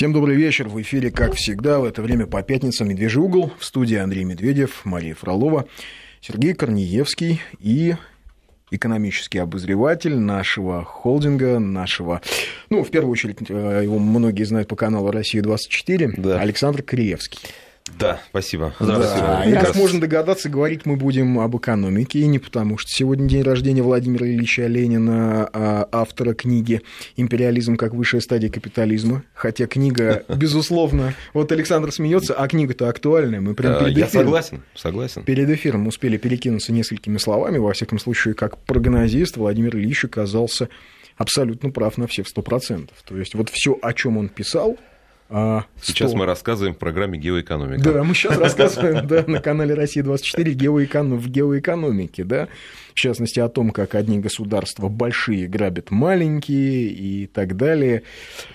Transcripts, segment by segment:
Всем добрый вечер. В эфире, как всегда, в это время по пятницам «Медвежий угол». В студии Андрей Медведев, Мария Фролова, Сергей Корнеевский и экономический обозреватель нашего холдинга, нашего, ну, в первую очередь, э, его многие знают по каналу «Россия-24», да. Александр Криевский. Да, спасибо. Здравствуйте. Да. И, как можно догадаться, говорить мы будем об экономике, и не потому, что сегодня день рождения Владимира Ильича Ленина, а автора книги «Империализм как высшая стадия капитализма», хотя книга, безусловно, вот Александр смеется, а книга-то актуальная, мы прям перед эфиром... Я согласен, согласен. Перед эфиром успели перекинуться несколькими словами, во всяком случае, как прогнозист Владимир Ильич оказался абсолютно прав на все в 100%. То есть вот все, о чем он писал, а, сейчас мы рассказываем в программе «Геоэкономика». Да, мы сейчас рассказываем да, на канале «Россия-24» геоэконом... в геоэкономике, да, в частности, о том, как одни государства большие грабят маленькие и так далее.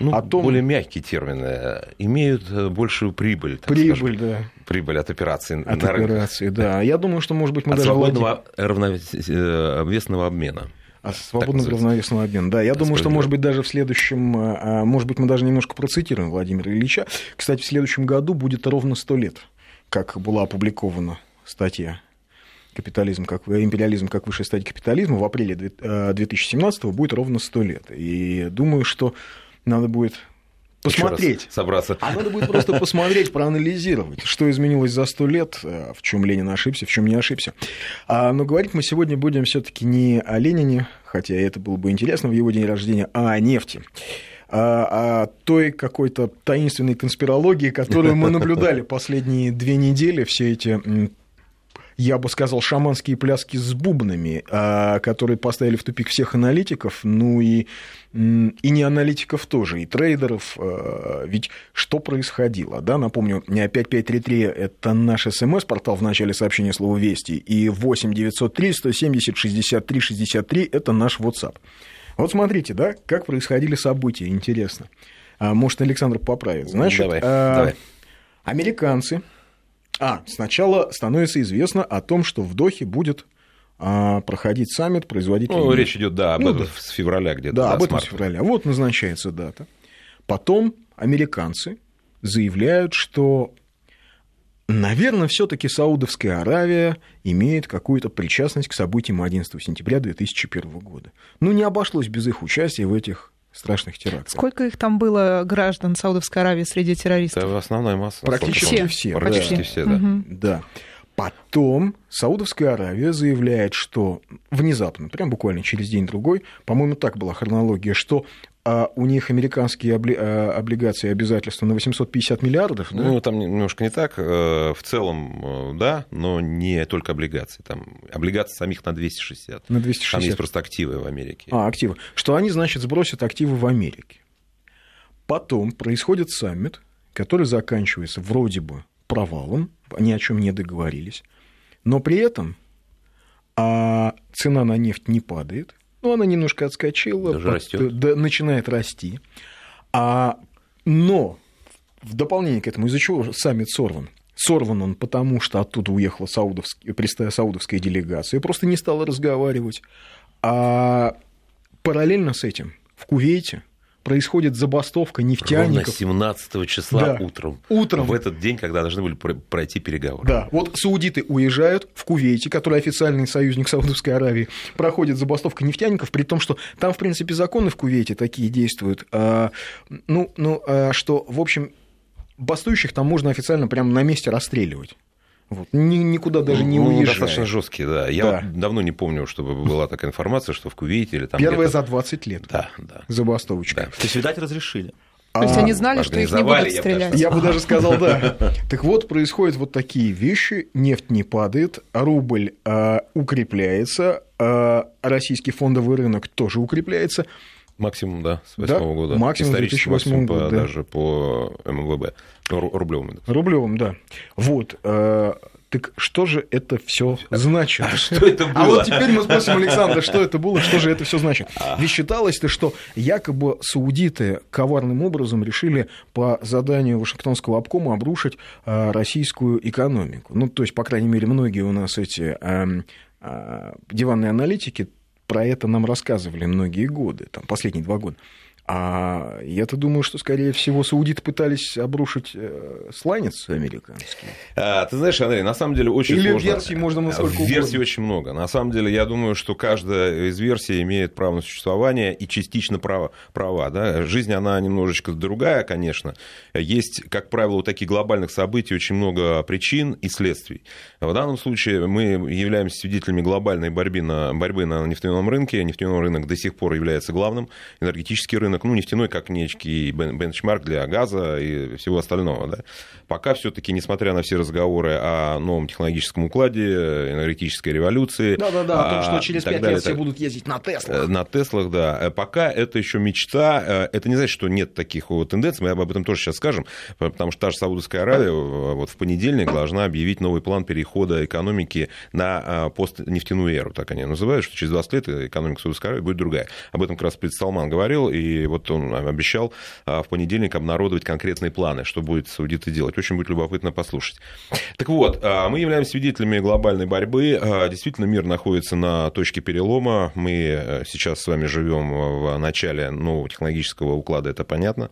Ну, о том... Более мягкие термины. Имеют э, большую прибыль, Прибыль, скажем. да. Прибыль от операций от на операций, да. Я думаю, что, может быть, мы от даже... свободного равновесного э, обмена. А свободного равновесного обмена. Да, я да, думаю, что, может быть, даже в следующем, а, а, может быть, мы даже немножко процитируем Владимира Ильича. Кстати, в следующем году будет ровно сто лет, как была опубликована статья капитализм как, империализм как высшая стадия капитализма в апреле 2017 будет ровно сто лет. И думаю, что надо будет посмотреть. Собраться. А надо будет просто посмотреть, проанализировать, что изменилось за сто лет, э, в чем Ленин ошибся, в чем не ошибся. А, но говорить мы сегодня будем все-таки не о Ленине, хотя это было бы интересно в его день рождения, а о нефти а, о той какой-то таинственной конспирологии, которую мы наблюдали последние две недели, все эти я бы сказал, шаманские пляски с бубнами, а, которые поставили в тупик всех аналитиков, ну и, и не аналитиков тоже, и трейдеров. А, ведь что происходило? Да? Напомню, 5533 – это наш смс-портал в начале сообщения слова «Вести», и 8903 170 63 63 – это наш WhatsApp. Вот смотрите, да, как происходили события, интересно. А, может, Александр поправит. Значит, давай, давай. американцы а, сначала становится известно о том, что в Дохе будет а, проходить саммит производителей. Ну, речь идет, да, об ну, этом да. с февраля где-то. Да, да об этом с февраля. Вот назначается дата. Потом американцы заявляют, что, наверное, все-таки Саудовская Аравия имеет какую-то причастность к событиям 11 сентября 2001 года. Ну, не обошлось без их участия в этих страшных терактов. Сколько их там было граждан Саудовской Аравии среди террористов? Это основная масса. Практически все. Практически все, да. Угу. да. Потом Саудовская Аравия заявляет, что внезапно, прям буквально через день-другой, по-моему, так была хронология, что а у них американские обли... А, облигации обязательства на 850 миллиардов. Да? Ну, там немножко не так. Э, в целом, э, да, но не только облигации. Там облигации самих на 260. На 260. Там есть просто активы в Америке. А, активы. Что они, значит, сбросят активы в Америке. Потом происходит саммит, который заканчивается вроде бы провалом, ни о чем не договорились, но при этом а цена на нефть не падает, ну, она немножко отскочила, Даже под, растет. Да, начинает расти. А, но в дополнение к этому, из-за чего саммит сорван? Сорван он потому, что оттуда уехала саудовская, саудовская делегация, просто не стала разговаривать. А параллельно с этим в Кувейте происходит забастовка нефтяников. Ровно 17 числа да. утром. Утром. В этот день, когда должны были пройти переговоры. Да, вот саудиты уезжают в Кувейте, который официальный союзник Саудовской Аравии, проходит забастовка нефтяников, при том, что там, в принципе, законы в Кувейте такие действуют. А, ну, ну, а, что, в общем, бастующих там можно официально прямо на месте расстреливать. Вот. Ни, никуда даже не ну, уезжая. Достаточно жесткие, да. Я да. давно не помню, чтобы была такая информация, что в Кувейте или там Первая за 20 лет. Да, да. Забастовочка. Да. То есть, видать, разрешили. То есть они знали, что их не будут стрелять. Я бы даже сказал, да. Так вот, происходят вот такие вещи. Нефть не падает, рубль э, укрепляется, э, российский фондовый рынок тоже укрепляется. Максимум, да, с 2008 да, года. Максимум 2008 года. Да. Даже по МВБ, рублевым. Рублевым, да. Вот. Э, так что же это все значит? А что это было? А вот теперь мы спросим Александра, что это было, что же это все значит. А. Ведь считалось-то, что якобы саудиты коварным образом решили по заданию Вашингтонского обкома обрушить э, российскую экономику. Ну, то есть, по крайней мере, многие у нас эти эм, диванные аналитики про это нам рассказывали многие годы, там, последние два года. А я-то думаю, что, скорее всего, саудиты пытались обрушить э, сланец американский. А, ты знаешь, Андрей, на самом деле очень Или сложно. версий можно насколько Версий угодно. очень много. На самом деле, я думаю, что каждая из версий имеет право на существование и частично право, права. Да? Жизнь, она немножечко другая, конечно. Есть, как правило, у таких глобальных событий очень много причин и следствий. В данном случае мы являемся свидетелями глобальной борьбы на, борьбы на нефтяном рынке. Нефтяной рынок до сих пор является главным. Энергетический рынок, ну, нефтяной как некий бен- бенчмарк для газа и всего остального. Да? Пока все-таки, несмотря на все разговоры о новом технологическом укладе, энергетической революции. Да-да-да, о том, а, что через и так пять далее, лет все так- будут ездить на Э, Теслах. На Теслах, да. Э, Пока это еще мечта. Э, Это не значит, что нет таких вот тенденций. Мы об этом тоже сейчас скажем. Потому что та же Саудовская Аравия э, вот в понедельник должна объявить новый план перехода экономики на э, постнефтяную эру. Так они называют, что через 20 лет экономика Саудовской Аравии будет другая. Об этом как раз Салман говорил. И вот он обещал э, в понедельник обнародовать конкретные планы, что будет саудиты делать. Очень будет любопытно послушать. Так вот, э, мы являемся свидетелями глобальной борьбы. Э, Действительно, мир находится на точке перелома. Мы э, сейчас с вами живем в начале нового технологического уклада, это понятно.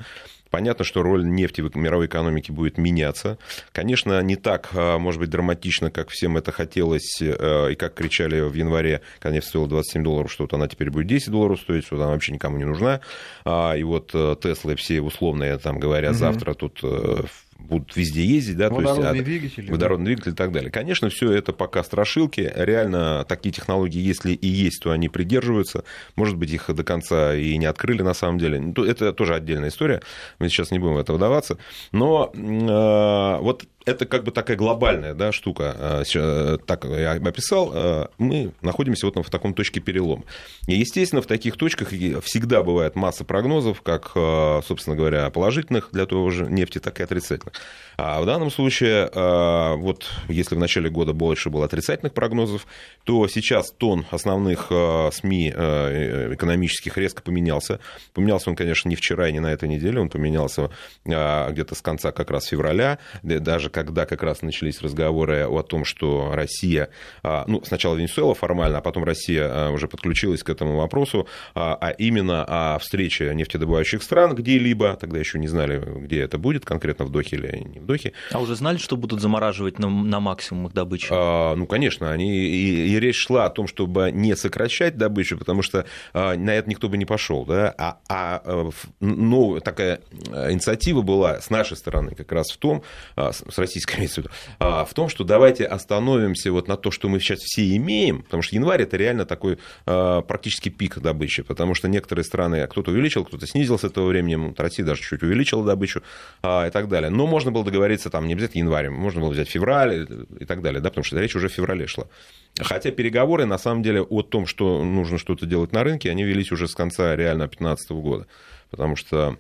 Понятно, что роль нефти в мировой экономике будет меняться. Конечно, не так, э, может быть, драматично, как всем это хотелось, э, и как кричали в январе, когда нефть стоила 27 долларов, что вот она теперь будет 10 долларов стоить, что она вообще никому не нужна. А, И вот э, Теслы все условные, там говоря, Мгм. завтра тут э, будут везде ездить, да, то есть, Водородные а- двигатели. водородный двигатель и так далее. Конечно, все это пока страшилки. Реально, такие технологии, если и есть, то они придерживаются. Может быть, их до конца и не открыли на самом деле. Ну, то- Это тоже отдельная история. Мы сейчас не будем в это вдаваться. Но э, вот это как бы такая глобальная да, штука, э, ща- так я описал, э, мы находимся вот в таком точке перелома. И, естественно, в таких точках всегда бывает масса прогнозов, как, э, собственно говоря, положительных для того же нефти, так и отрицательных. А в данном случае, э, вот если в начале года больше было отрицательных прогнозов, то сейчас тон основных э, СМИ э, экономических резко поменялся. Поменялся он, конечно, не вчера и не на этой неделе, он поменялся где-то с конца как раз февраля, даже когда как раз начались разговоры о том, что Россия, а, ну, сначала Венесуэла формально, а потом Россия а, уже подключилась к этому вопросу, а а именно о встрече нефтедобывающих стран где-либо, тогда еще не знали, где это будет, конкретно в Дохе или не в Дохе, А уже знали, что будут замораживать на, на максимум их добычу? а, ну, конечно, они, и, и речь шла о том, чтобы не сокращать добычу, потому что а, на это никто бы не пошел. Да? А, а э, ну, такая э, инициатива была с нашей стороны как раз в том, а, с российской имеется в виду, а, в том, что давайте остановимся вот на то, что мы сейчас все имеем, потому что январь это реально такой а, практически пик добычи, потому что некоторые страны, кто-то увеличил, кто-то снизил с этого времени, Россия даже чуть увеличила добычу а, и так далее. Но можно было договориться там не обязательно январь, можно было взять февраль и так далее, да, потому что речь уже в феврале шла. Хотя переговоры, на самом деле, о том, что нужно что-то делать на рынке, они велись уже с конца реально 2015 года. Потому что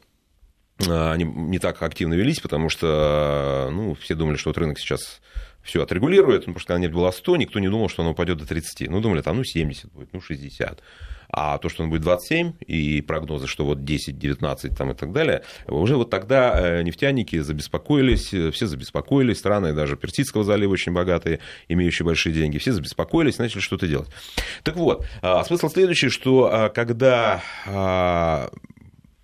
а, они не так активно велись, потому что ну, все думали, что вот рынок сейчас все отрегулирует, ну, потому что когда нефть была 100, никто не думал, что она упадет до 30. Ну, думали, там, ну, 70 будет, ну, 60. А то, что он будет 27, и прогнозы, что вот 10, 19 там, и так далее, уже вот тогда э, нефтяники забеспокоились, э, все забеспокоились, страны даже Персидского залива очень богатые, имеющие большие деньги, все забеспокоились, начали что-то делать. Так вот, а, смысл следующий, что а, когда а,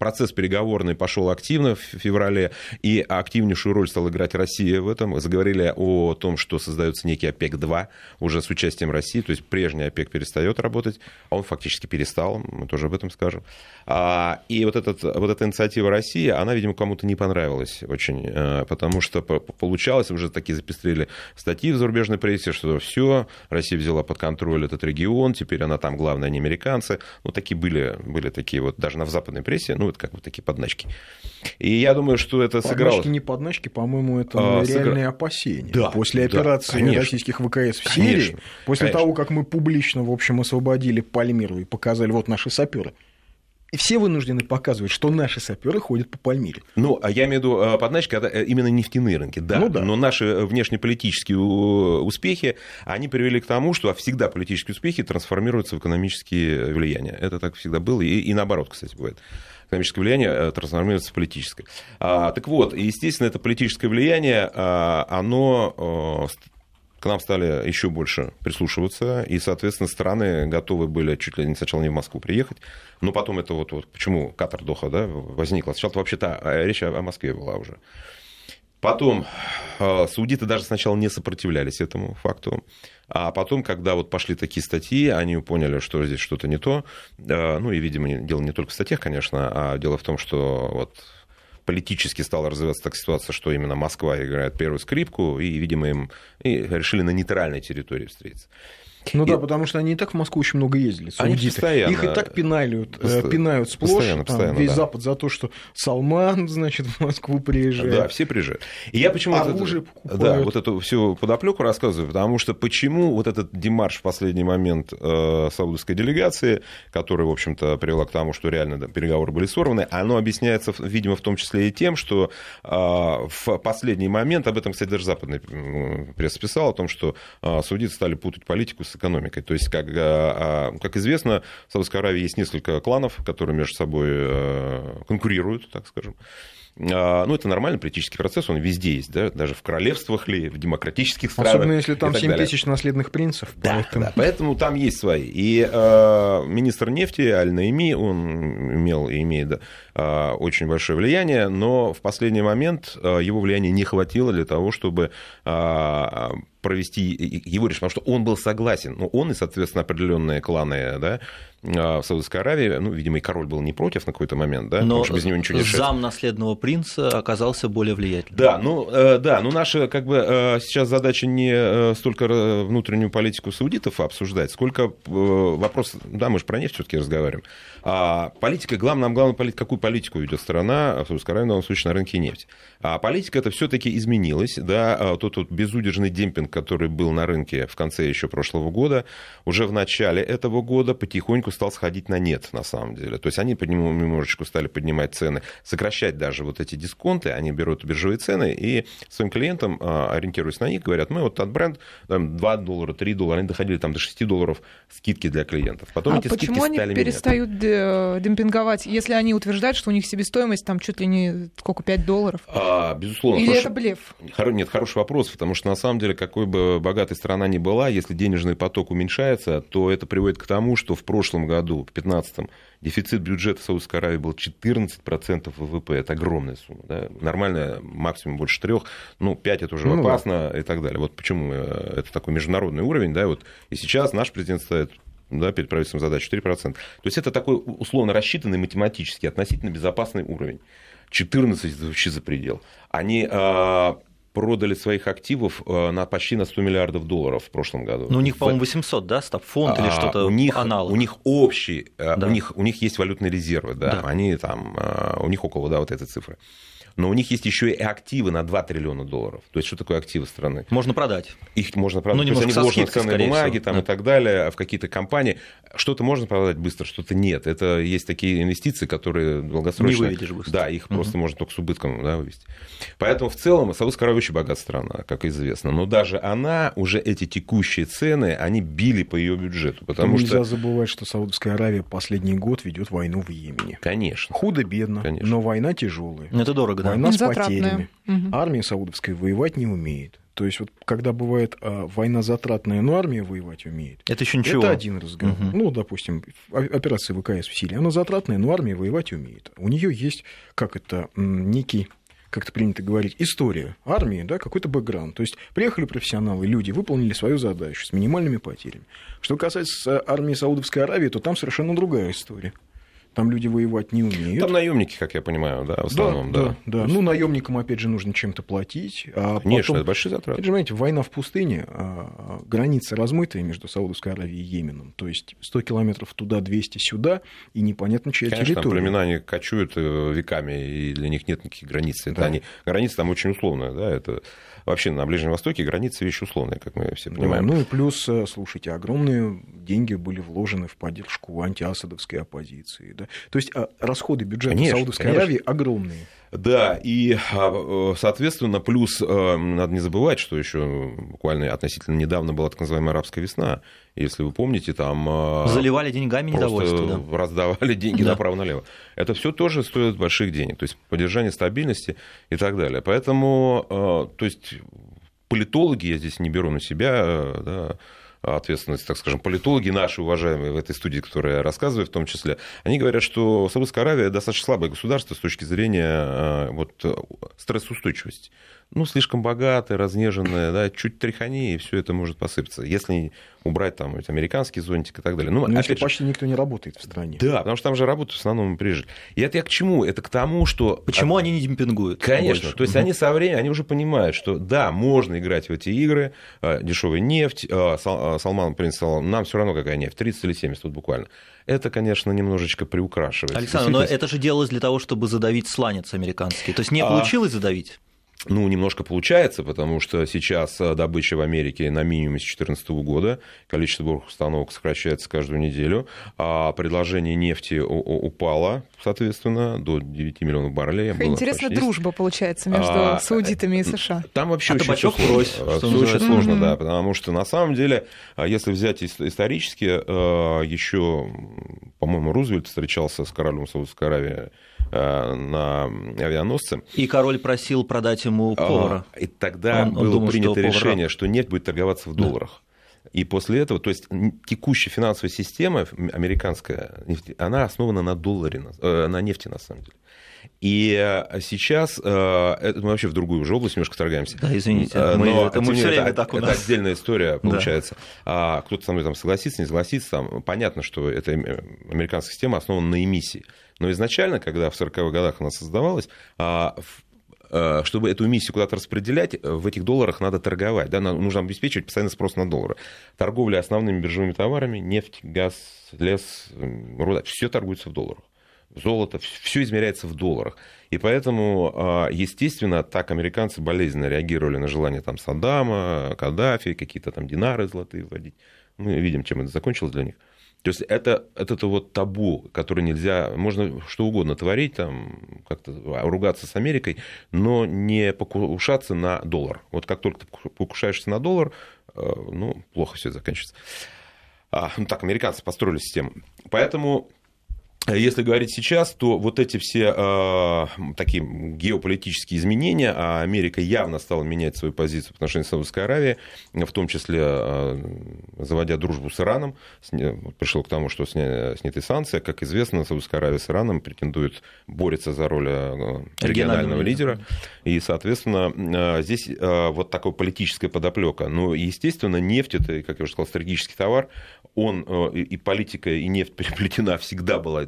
процесс переговорный пошел активно в феврале, и активнейшую роль стала играть Россия в этом. Заговорили о том, что создается некий ОПЕК-2 уже с участием России, то есть прежний ОПЕК перестает работать, а он фактически перестал, мы тоже об этом скажем. А, И вот, этот, вот эта инициатива России, она, видимо, кому-то не понравилась очень, э, потому что по- получалось, уже такие запестрели статьи в зарубежной прессе, что все, Россия взяла под контроль этот регион, теперь она там главная, не американцы. Ну, такие были, были такие вот, даже на в западной прессе, ну, это как бы такие подначки. И я думаю, что это сыграло... Подначки, не подначки, по-моему, это А, реальные сыгра- опасения. Да, после да, операции конечно. российских ВКС в Конечно, Сирии, после конечно. того, как мы публично, в общем, освободили Пальмиру и показали, вот наши саперы. И все вынуждены показывать, что наши саперы ходят по Пальмире. Ну, а я имею в виду э, подначки, это э, именно нефтяные рынки, да. Ну да. Но наши внешнеполитические успехи, они привели к тому, что всегда политические успехи трансформируются в экономические влияния. Это так всегда было, и, и наоборот, кстати, бывает. Экономическое влияние э, трансформируется в политическое. А, так вот, естественно, это политическое влияние, а, оно э, к нам стали еще больше прислушиваться, и, соответственно, страны готовы были чуть ли не сначала не в Москву приехать, но потом это вот, вот почему Катар Доха да, возникла. Сначала вообще-то а, речь о Москве была уже. Потом э, саудиты даже сначала не сопротивлялись этому факту. А потом, когда вот пошли такие статьи, они поняли, что здесь что-то не то. Э, ну и, видимо, дело не только в статьях, конечно, а дело в том, что вот политически стала развиваться так ситуация, что именно Москва играет первую скрипку, и, видимо, им и решили на нейтральной территории встретиться. Ну и... да, потому что они и так в Москву очень много ездили. Они постоянно... Их и так пинают, э, Посто... пинают сплошь. Постоянно, там, постоянно, весь да. Запад за то, что Салман, значит, в Москву приезжает. Да, все приезжают. И я почему Оружие это, да, вот эту всю подоплеку рассказываю, потому что почему вот этот демарш в последний момент э, саудовской делегации, который, в общем-то, привела к тому, что реально да, переговоры были сорваны, оно объясняется, видимо, в том числе и тем, что э, в последний момент, об этом, кстати, даже западный пресс писал, о том, что э, саудиты стали путать политику с экономикой. То есть, как, а, а, как известно, в Саудовской Аравии есть несколько кланов, которые между собой э, конкурируют, так скажем. А, ну, это нормальный политический процесс, он везде есть, да, даже в королевствах ли, в демократических странах. Особенно если там 7 тысяч наследных принцев. Да, поэтому... да, поэтому там есть свои. И э, министр нефти Аль-Наими, он имел и имеет э, очень большое влияние, но в последний момент э, его влияния не хватило для того, чтобы э, провести его решение, потому что он был согласен, ну, он и, соответственно, определенные кланы, да, а, в Саудовской Аравии, ну, видимо, и король был не против на какой-то момент, да, но без него ничего не решается. зам наследного принца оказался более влиятельным. Да, ну, э, да, ну, наша, как бы, э, сейчас задача не э, столько внутреннюю политику саудитов обсуждать, сколько вопрос, да, мы же про нефть все-таки разговариваем, а политика, главное, нам главное, какую политику ведет страна, в Саудовской Аравии, в данном случае, на рынке нефти. А политика это все-таки изменилась, да, а тот, тот безудержный демпинг, который был на рынке в конце еще прошлого года, уже в начале этого года потихоньку стал сходить на нет, на самом деле. То есть они немножечко стали поднимать цены, сокращать даже вот эти дисконты, они берут биржевые цены и своим клиентам, а, ориентируясь на них, говорят, мы вот тот бренд, там, 2 доллара, 3 доллара, они доходили там до 6 долларов скидки для клиентов. Потом а эти почему они перестают демпинговать, если они утверждают, что у них себестоимость там чуть ли не сколько, 5 долларов? А, безусловно. Или хороший... это блеф? Нет, хороший вопрос, потому что на самом деле, какой бы богатой страна ни была, если денежный поток уменьшается, то это приводит к тому, что в прошлом году, в 2015 дефицит бюджета Саудовской Аравии был 14% ВВП. Это огромная сумма. Да? Нормальная максимум больше трех. Ну, 5 это уже ну, опасно да. и так далее. Вот почему э, это такой международный уровень. Да? Вот. И сейчас наш президент ставит да, перед правительством задачу 4%. То есть это такой условно рассчитанный математически относительно безопасный уровень. 14 это вообще за предел. Они э, продали своих активов э, на почти на 100 миллиардов долларов в прошлом году. Ну, у них, по-моему, 800, да, стаб фонд или а, что-то у них, аналог. У них общий, э, да. у, них, у них есть валютные резервы, да, да. они там, у них около, да, вот этой цифры но у них есть еще и активы на 2 триллиона долларов. То есть, что такое активы страны? Можно продать. Их можно продать. Ну, То есть, они вложены в ценные бумаги там, да. и так далее, в какие-то компании. Что-то можно продать быстро, что-то нет. Это есть такие инвестиции, которые долгосрочно... Не выведешь быстро. Да, их угу. просто можно только с убытком да, вывести. Поэтому в целом Саудовская Аравия очень богатая страна, как известно. Но даже она, уже эти текущие цены, они били по ее бюджету. Потому Нельзя что... забывать, что Саудовская Аравия последний год ведет войну в Йемене. Конечно. Худо-бедно, но война тяжелая. Это дорого, да? Война с потерями. Угу. Армия саудовская воевать не умеет. То есть вот когда бывает а, война затратная, но армия воевать умеет. Это еще ничего. Это один разговор. Угу. Ну, допустим, операция ВКС в Сирии, она затратная, но армия воевать умеет. У нее есть, как это, некий как это принято говорить, история армии, да, какой-то бэкграунд. То есть приехали профессионалы, люди, выполнили свою задачу с минимальными потерями. Что касается армии Саудовской Аравии, то там совершенно другая история. Там люди воевать не умеют. Там наемники, как я понимаю, да, в основном, да. Да, да. Ну, наемникам, опять же, нужно чем-то платить. А Конечно, потом, это большие затраты. Понимаете, война в пустыне, а, граница размытая между Саудовской Аравией и Йеменом. То есть 100 километров туда, 200 сюда, и непонятно, чья Конечно, территория. Конечно, племена, они кочуют э, веками, и для них нет никаких границ. Это да. они, граница там очень условная, да, это вообще на Ближнем Востоке границы вещь условная, как мы все понимаем. Да, ну и плюс, э, слушайте, огромные деньги были вложены в поддержку антиасадовской оппозиции. Да? То есть а, расходы бюджета конечно, Саудовской конечно. Аравии огромные. Да, и, а, соответственно, плюс, э, надо не забывать, что еще буквально относительно недавно была так называемая арабская весна. Если вы помните, там... А, Заливали деньгами недовольство, да. раздавали деньги да. направо-налево. Это все тоже стоит больших денег. То есть поддержание стабильности и так далее. Поэтому, э, то есть политологи, я здесь не беру на себя, да, ответственность, так скажем, политологи наши уважаемые в этой студии, которые я рассказываю в том числе, они говорят, что Саудовская Аравия достаточно слабое государство с точки зрения вот, стрессоустойчивости ну, слишком богатые, разнеженные, да, чуть тряхани, и все это может посыпаться. Если убрать там эти американский зонтик и так далее. Ну, Но если же, почти никто не работает в стране. Да, потому что там же работают в основном приезжие. И это я к чему? Это к тому, что... Почему они не демпингуют? Конечно. Больше? То есть угу. они со временем, они уже понимают, что да, можно играть в эти игры, а, дешевая нефть, а, а, Салман принц Салман, нам все равно какая нефть, 30 или 70 тут буквально. Это, конечно, немножечко приукрашивает. Александр, но это же делалось для того, чтобы задавить сланец американский. То есть не получилось а... задавить? Ну, немножко получается, потому что сейчас э, добыча в Америке на минимуме с 2014 года, количество буровых установок сокращается каждую неделю, а предложение нефти упало, соответственно, до 9 миллионов баррелей. Интересная дружба получается между а, саудитами и США. Там вообще а очень все сложно, все очень сложно да, потому что на самом деле, а если взять исторически, э, еще, по-моему, Рузвельт встречался с королем Саудовской Аравии Э, на авианосце. И король просил продать ему а, повара. И тогда он, было он думал, принято что решение, что нефть будет торговаться в долларах. Да. И после этого, то есть текущая финансовая система американская, она основана на долларе, э, на нефти на самом деле. И э, сейчас это мы вообще в другую уже область немножко торгаемся. Да, извините, мы, Но, это мы все время это, так у нас. Это отдельная история получается. Да. А кто-то со мной там согласится, не согласится. Там, понятно, что эта американская система основана на эмиссии. Но изначально, когда в 40-х годах она создавалась, а, а, чтобы эту миссию куда-то распределять, в этих долларах надо торговать. Да? Нужно обеспечивать постоянный спрос на доллары. Торговля основными биржевыми товарами, нефть, газ, лес, руда, все торгуется в долларах. Золото, все измеряется в долларах. И поэтому, а, естественно, так американцы болезненно реагировали на желание там, Саддама, Каддафи, какие-то там динары золотые вводить. Мы видим, чем это закончилось для них. То есть это, это, это вот табу, который нельзя, можно что угодно творить, там, как-то ругаться с Америкой, но не покушаться на доллар. Вот как только ты покушаешься на доллар, э, ну, плохо все заканчивается. А, ну так, американцы построили систему. Поэтому если говорить сейчас, то вот эти все э, такие геополитические изменения, а Америка явно стала менять свою позицию в отношении Саудовской Аравии, в том числе э, заводя дружбу с Ираном, сня, пришло к тому, что сня, сняты санкции. Как известно, Саудовская Аравия с Ираном претендует, борется за роль э, регионального лидера. И, соответственно, э, здесь э, вот такая политическая подоплека. Но, естественно, нефть, это, как я уже сказал, стратегический товар, он э, и политика, и нефть переплетена всегда была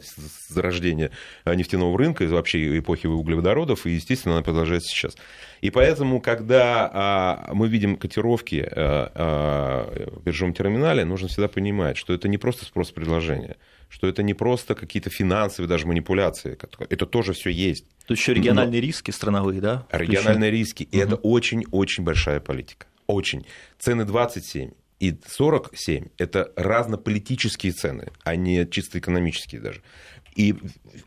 зарождения нефтяного рынка, вообще эпохи углеводородов, и, естественно, она продолжается сейчас. И поэтому, когда а, мы видим котировки а, а, в биржевом терминале, нужно всегда понимать, что это не просто спрос-предложение, что это не просто какие-то финансовые даже манипуляции, это тоже все есть. То есть еще региональные Но... риски страновые, да? Региональные риски, и угу. это очень-очень большая политика. Очень. Цены 27 и 47 – это разнополитические цены, а не чисто экономические даже. И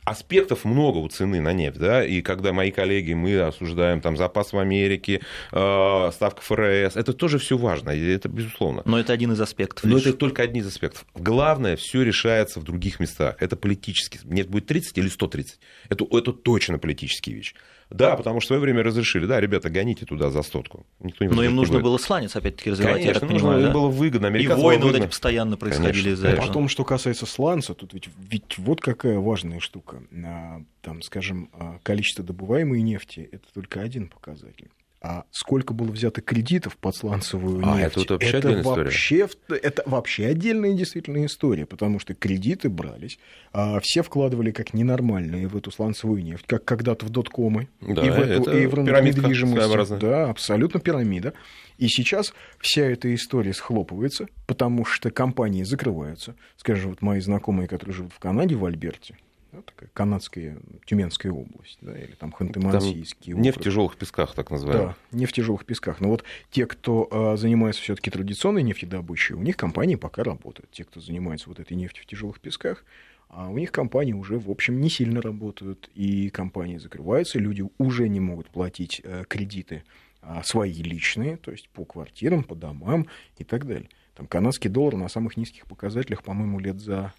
аспектов много у цены на нефть, да, и когда мои коллеги, мы осуждаем там запас в Америке, э, ставка ФРС, это тоже все важно, это безусловно. Но это один из аспектов. Но лишь. это только один из аспектов. Главное, все решается в других местах. Это политически. Нефть будет 30 или 130. Это, это точно политические вещи. Да, потому что в свое время разрешили, да, ребята, гоните туда за стотку. Никто не Но им нужно было сланец, опять-таки, развивать, Конечно, я так нужно, понимаю, да? было выгодно. И войны вот эти постоянно происходили из-за этого. Потом, что касается сланца, тут ведь, ведь вот какая важная штука. А, там, скажем, а, количество добываемой нефти – это только один показатель а сколько было взято кредитов под сланцевую а, нефть. Это, вот вообще это, вообще, это вообще отдельная действительно история, потому что кредиты брались, а все вкладывали как ненормальные в эту сланцевую нефть, как когда-то в доткомы да, и в, эту, и в рынок недвижимости. Да, абсолютно пирамида. И сейчас вся эта история схлопывается, потому что компании закрываются. Скажем, вот мои знакомые, которые живут в Канаде, в Альберте, да, такая канадская Тюменская область, да, или там Ханты-Мансийский округ. Нефть в тяжелых песках, так называемых. Да, нефть в тяжелых песках. Но вот те, кто а, занимается все-таки традиционной нефтедобычей, у них компании пока работают. Те, кто занимается вот этой нефтью в тяжелых песках, а у них компании уже, в общем, не сильно работают, и компании закрываются, люди уже не могут платить э, кредиты а, свои личные, то есть по квартирам, по домам и так далее. Там канадский доллар на самых низких показателях, по-моему, лет за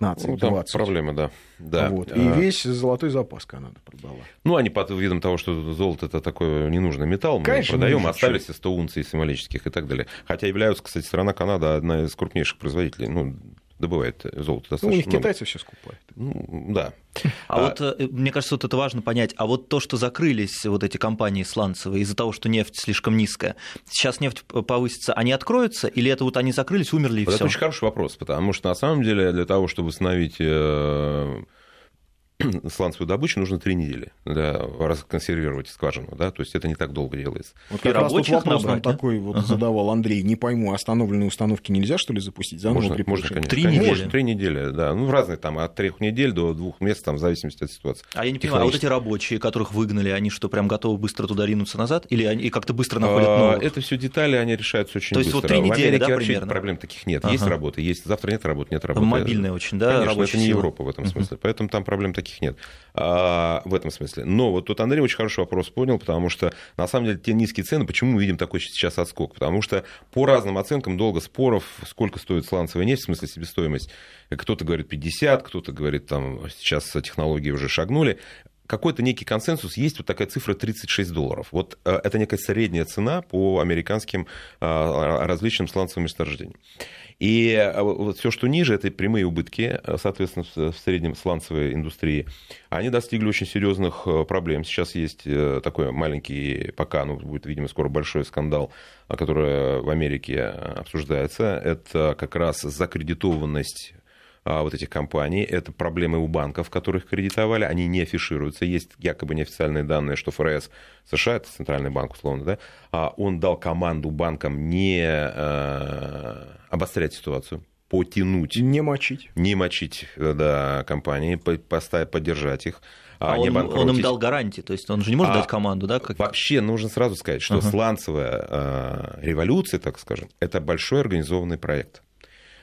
15-20. Ну, там проблема, да. да. Вот. И а... весь золотой запас Канада продала. Ну, они под видом того, что золото это такой ненужный металл, мы Конечно, продаем, остались 100 унций символических и так далее. Хотя являются, кстати, страна Канада одна из крупнейших производителей, ну, добывает золото достаточно ну, у них много. китайцы все скупают. Ну, да. А, а вот э, мне кажется, вот это важно понять. А вот то, что закрылись вот эти компании сланцевые из-за того, что нефть слишком низкая, сейчас нефть повысится, они откроются или это вот они закрылись, умерли и вот все? Это очень хороший вопрос, потому что на самом деле для того, чтобы восстановить э, сланцевую добычу нужно три недели да, расконсервировать скважину, да, то есть это не так долго делается. Вот как и раз тут вопрос набрать, да? такой вот ага. задавал Андрей, не пойму, остановленные установки нельзя что ли запустить заново можно, можно, конечно. Три недели? Можно, три недели, да, ну разные там от трех недель до двух месяцев, там в зависимости от ситуации. А я не понимаю, а вот эти рабочие, которых выгнали, они что, прям готовы быстро туда ринуться назад или они как-то быстро находят а, новых? Это все детали, они решаются очень то быстро. То есть вот три недели, да, примерно? проблем таких нет. Ага. Есть работа, есть завтра нет работы, нет работы. Мобильная очень, да, Конечно, это не Европа в этом смысле, поэтому там проблем таких нет. А, в этом смысле. Но вот тут Андрей очень хороший вопрос понял, потому что на самом деле те низкие цены, почему мы видим такой сейчас отскок? Потому что по разным оценкам долго споров, сколько стоит сланцевая нефть, в смысле себестоимость. Кто-то говорит 50, кто-то говорит, там сейчас технологии уже шагнули какой-то некий консенсус, есть вот такая цифра 36 долларов. Вот э, это некая средняя цена по американским а, различным сланцевым месторождениям. И э, вот все, что ниже, это прямые убытки, э, соответственно, в среднем сланцевой индустрии. Они достигли очень серьезных проблем. Сейчас есть такой маленький, пока, ну, будет, видимо, скоро большой скандал, который в Америке обсуждается. Это как раз закредитованность а, вот этих компаний. Это проблемы у банков, которых кредитовали. Они не афишируются. Есть якобы неофициальные данные, что ФРС США, это центральный банк, условно, да, а он дал команду банкам не э, обострять ситуацию потянуть. Не мочить. Не мочить, да, компании, поставить, поддержать их. А, а он, он им дал гарантии, то есть он же не может а дать команду, да? Как... Вообще нужно сразу сказать, что uh-huh. сланцевая э, революция, так скажем, это большой организованный проект.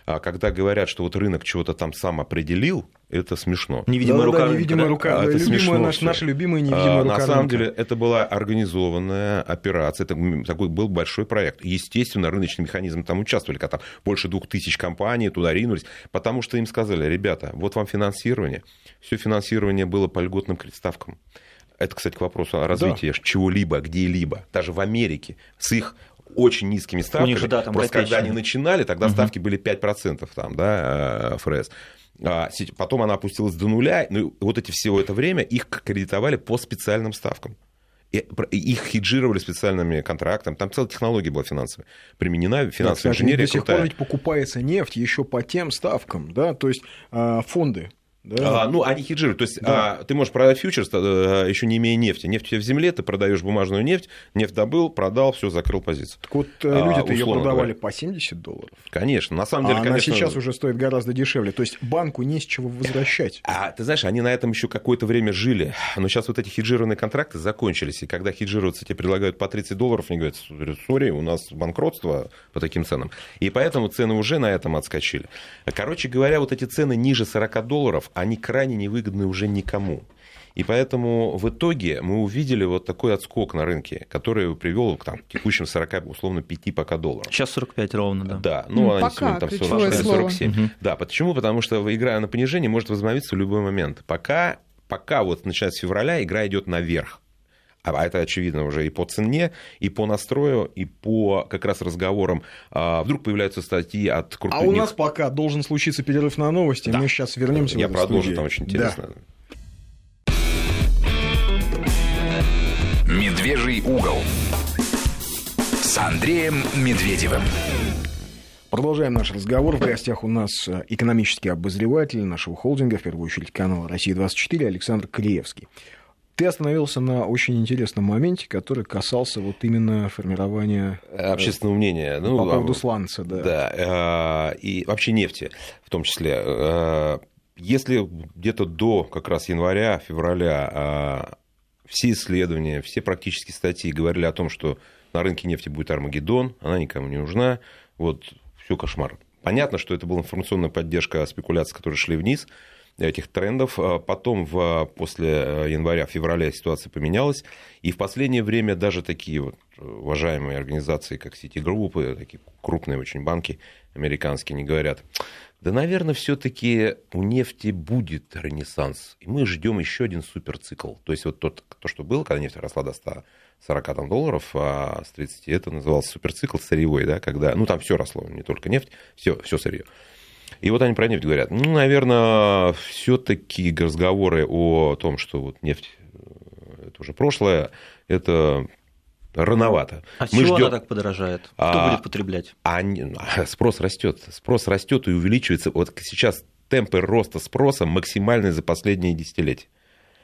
А когда говорят, что вот рынок чего-то там сам определил, это смешно. Невидимая да, рука. Да, невидимая рука. А, это любимая, смешно. Наш, наша любимая невидимая а, рука. На самом рынка. деле это была организованная операция, это такой был большой проект. Естественно, рыночный механизм там участвовали, когда там больше двух тысяч компаний туда ринулись, потому что им сказали, ребята, вот вам финансирование. Все финансирование было по льготным ставкам. Это, кстати, к вопросу о развитии да. чего-либо, где-либо. Даже в Америке с их очень низкими ставками. У них же, да, там Просто когда они начинали, тогда угу. ставки были 5% там, да, э, ФРС. А потом она опустилась до нуля, ну, вот эти все это время их кредитовали по специальным ставкам. И их хеджировали специальными контрактами. Там целая технология была финансовая. Применена финансовая да, инженерия. До сих пор ведь покупается нефть еще по тем ставкам, да, то есть а, фонды да. А, ну, они хеджируют. То есть да. а, ты можешь продать фьючерс, а, еще не имея нефти. Нефть в земле, ты продаешь бумажную нефть, нефть добыл, продал, все, закрыл позицию. Так вот, э, а, люди-то ее продавали говоря. по 70 долларов. Конечно, на самом деле, а конечно... она сейчас уже стоит гораздо дешевле. То есть банку не с чего возвращать. А ты знаешь, они на этом еще какое-то время жили. Но сейчас вот эти хеджированные контракты закончились. И когда хеджироваться тебе предлагают по 30 долларов, они говорят, сори, у нас банкротство по таким ценам. И поэтому цены уже на этом отскочили. Короче говоря, вот эти цены ниже 40 долларов, они крайне не невыгодны уже никому. И поэтому в итоге мы увидели вот такой отскок на рынке, который привел к там, текущим 40, условно, 5 пока долларов. Сейчас 45 ровно, да. Да, ну, ну пока, там 46, 47. Угу. Да, почему? Потому что игра на понижение может возобновиться в любой момент. Пока, пока вот начиная с февраля игра идет наверх. А это очевидно уже и по цене, и по настрою, и по как раз разговорам. А, вдруг появляются статьи от крупных... А у нас пока должен случиться перерыв на новости, да. мы сейчас вернемся. Я продолжу, студии. там очень интересно. Да. Медвежий угол с Андреем Медведевым. Продолжаем наш разговор. В гостях у нас э, экономический обозреватель нашего холдинга, в первую очередь канала «Россия-24» Александр Клеевский. Ты остановился на очень интересном моменте, который касался вот именно формирования э, общественного мнения. Ну, по поводу сланца, да. Да, э, и вообще нефти в том числе. Э, если где-то до как раз января, февраля все исследования, все практически статьи говорили о том, что на рынке нефти будет Армагеддон, она никому не нужна, вот все кошмар. Понятно, что это была информационная поддержка спекуляций, которые шли вниз, этих трендов. Потом в, после января-февраля ситуация поменялась. И в последнее время даже такие вот уважаемые организации, как Citigroup, такие крупные очень банки американские, не говорят, да, наверное, все-таки у нефти будет ренессанс. И мы ждем еще один суперцикл. То есть вот тот, то, что было, когда нефть росла до 140 там, долларов, а с 30 это назывался суперцикл сырьевой, да, когда, ну, там все росло, не только нефть, все, все сырье. И вот они про нефть говорят. Ну, наверное, все-таки разговоры о том, что вот нефть э, это уже прошлое, это рановато. А Мы чего ждем... она так подорожает? Кто а, будет потреблять? А, спрос растет. Спрос растет и увеличивается. Вот сейчас темпы роста спроса максимальные за последние десятилетия.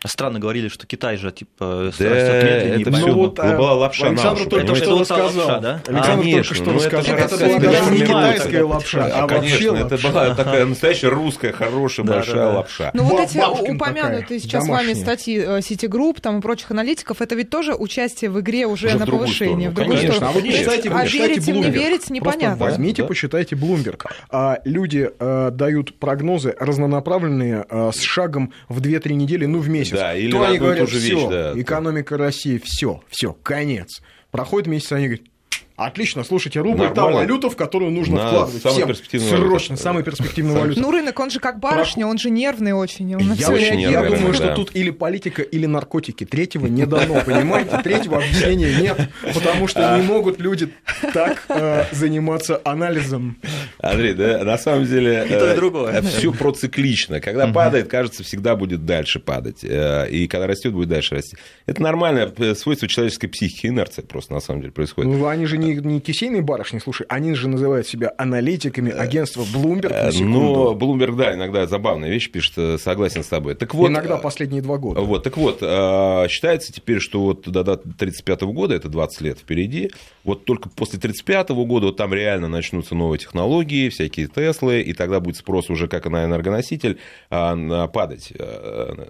Странно говорили, что Китай же типа да, это все ну, вот, была лапша Александр наша, только что рассказал. Лапша, да? Александр конечно, только что рассказал. Это, это была даже не китайская лапша, а Конечно, это была такая настоящая русская, хорошая, большая лапша. Ну вот эти упомянутые сейчас с вами статьи Citigroup там и прочих аналитиков, это ведь тоже участие в игре уже на повышение. Конечно, а вот почитайте А верить им, не верить, непонятно. Возьмите, почитайте Bloomberg. А Люди э, дают прогнозы разнонаправленные э, с шагом в 2-3 недели, ну, в месяц месяц. Да, или то они говорят, все, да, экономика России, все, все, конец. Проходит месяц, они говорят, Отлично, слушайте, рубль – та валюта, в которую нужно На вкладывать всем срочно, самая перспективная валюта. Ну, рынок, он же как барышня, он же нервный очень. Он я очень я думаю, что тут или политика, или наркотики. Третьего не дано, понимаете? Третьего объяснения нет, потому что не могут люди так э, заниматься анализом. Андрей, да, на самом деле э, все проциклично. Когда падает, кажется, всегда будет дальше падать. Э, и когда растет, будет дальше расти. Это нормальное свойство человеческой психики, инерция просто на самом деле происходит. Ну, они же не не, не кисейные барышни, слушай, они же называют себя аналитиками агентства Bloomberg. Э, ну, Bloomberg, да, иногда забавная вещь пишет, э, согласен с тобой. Так вот, иногда э, последние два года. Вот, так вот, считается теперь, что вот до 1935 года, это 20 лет впереди, вот только после 1935 года вот там реально начнутся новые технологии, всякие Теслы, и тогда будет спрос уже как на энергоноситель падать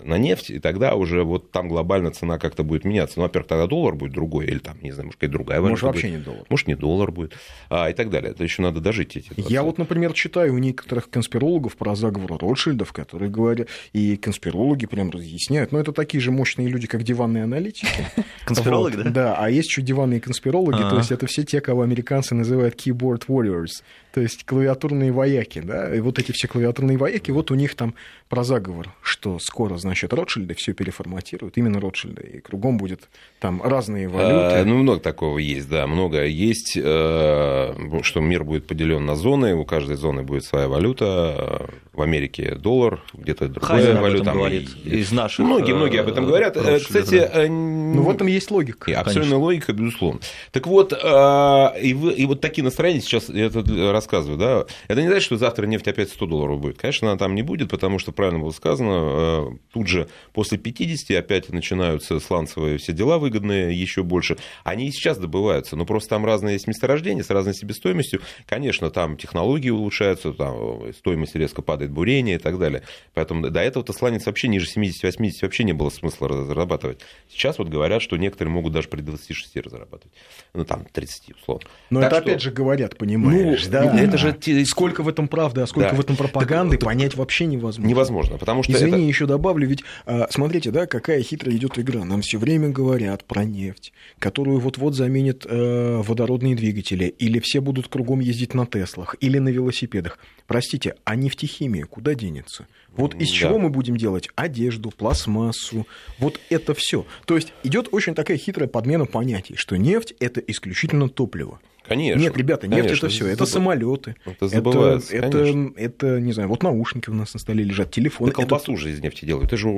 на нефть, и тогда уже вот там глобально цена как-то будет меняться. Ну, во-первых, тогда доллар будет другой, или там, не знаю, может, какая-то другая валюта Может, вообще будет. не доллар может, не доллар будет, а, и так далее. Это еще надо дожить эти 20 Я вот, например, читаю у некоторых конспирологов про заговор Ротшильдов, которые говорят, и конспирологи прям разъясняют, но это такие же мощные люди, как диванные аналитики. Конспирологи, да? Да, а есть еще диванные конспирологи, то есть это все те, кого американцы называют keyboard warriors, то есть клавиатурные вояки, да, и вот эти все клавиатурные вояки, вот у них там про заговор, что скоро, значит, Ротшильды все переформатируют, именно Ротшильды, и кругом будет там разные валюты. А, ну, много такого есть, да, много есть, э, что мир будет поделен на зоны, у каждой зоны будет своя валюта, в Америке доллар, где-то другая Хазин валюта. говорит, из наших. Многие, многие об этом говорят. Э, Ротшильдов, Кстати, да. ну, в этом есть логика. Абсолютная логика, безусловно. Так вот, и, и вот такие настроения сейчас, это рассказываю, да, это не значит, что завтра нефть опять 100 долларов будет. Конечно, она там не будет, потому что, правильно было сказано, э, тут же после 50 опять начинаются сланцевые все дела выгодные еще больше. Они и сейчас добываются, но просто там разные есть месторождения с разной себестоимостью. Конечно, там технологии улучшаются, там стоимость резко падает, бурение и так далее. Поэтому до этого-то сланец вообще ниже 70-80 вообще не было смысла разрабатывать. Сейчас вот говорят, что некоторые могут даже при 26 разрабатывать. Ну, там, 30, условно. Но так это что... опять же говорят, понимаешь, ну, да? Это же... Сколько в этом правды, а сколько да. в этом пропаганды, так, понять вообще невозможно. Невозможно, потому что Извини, это... еще добавлю, ведь, а, смотрите, да, какая хитрая идет игра. Нам все время говорят про нефть, которую вот-вот заменят э, водородные двигатели, или все будут кругом ездить на Теслах, или на велосипедах. Простите, а нефтехимия куда денется? Вот из да. чего мы будем делать одежду, пластмассу, вот это все. То есть идет очень такая хитрая подмена понятий, что нефть это исключительно топливо. Конечно. Нет, ребята, нефть конечно, это все. Это заб... самолеты. Это забывается. Это, это, это, не знаю, вот наушники у нас на столе лежат, телефон. Да колбасу это... же из нефти делают. Это же.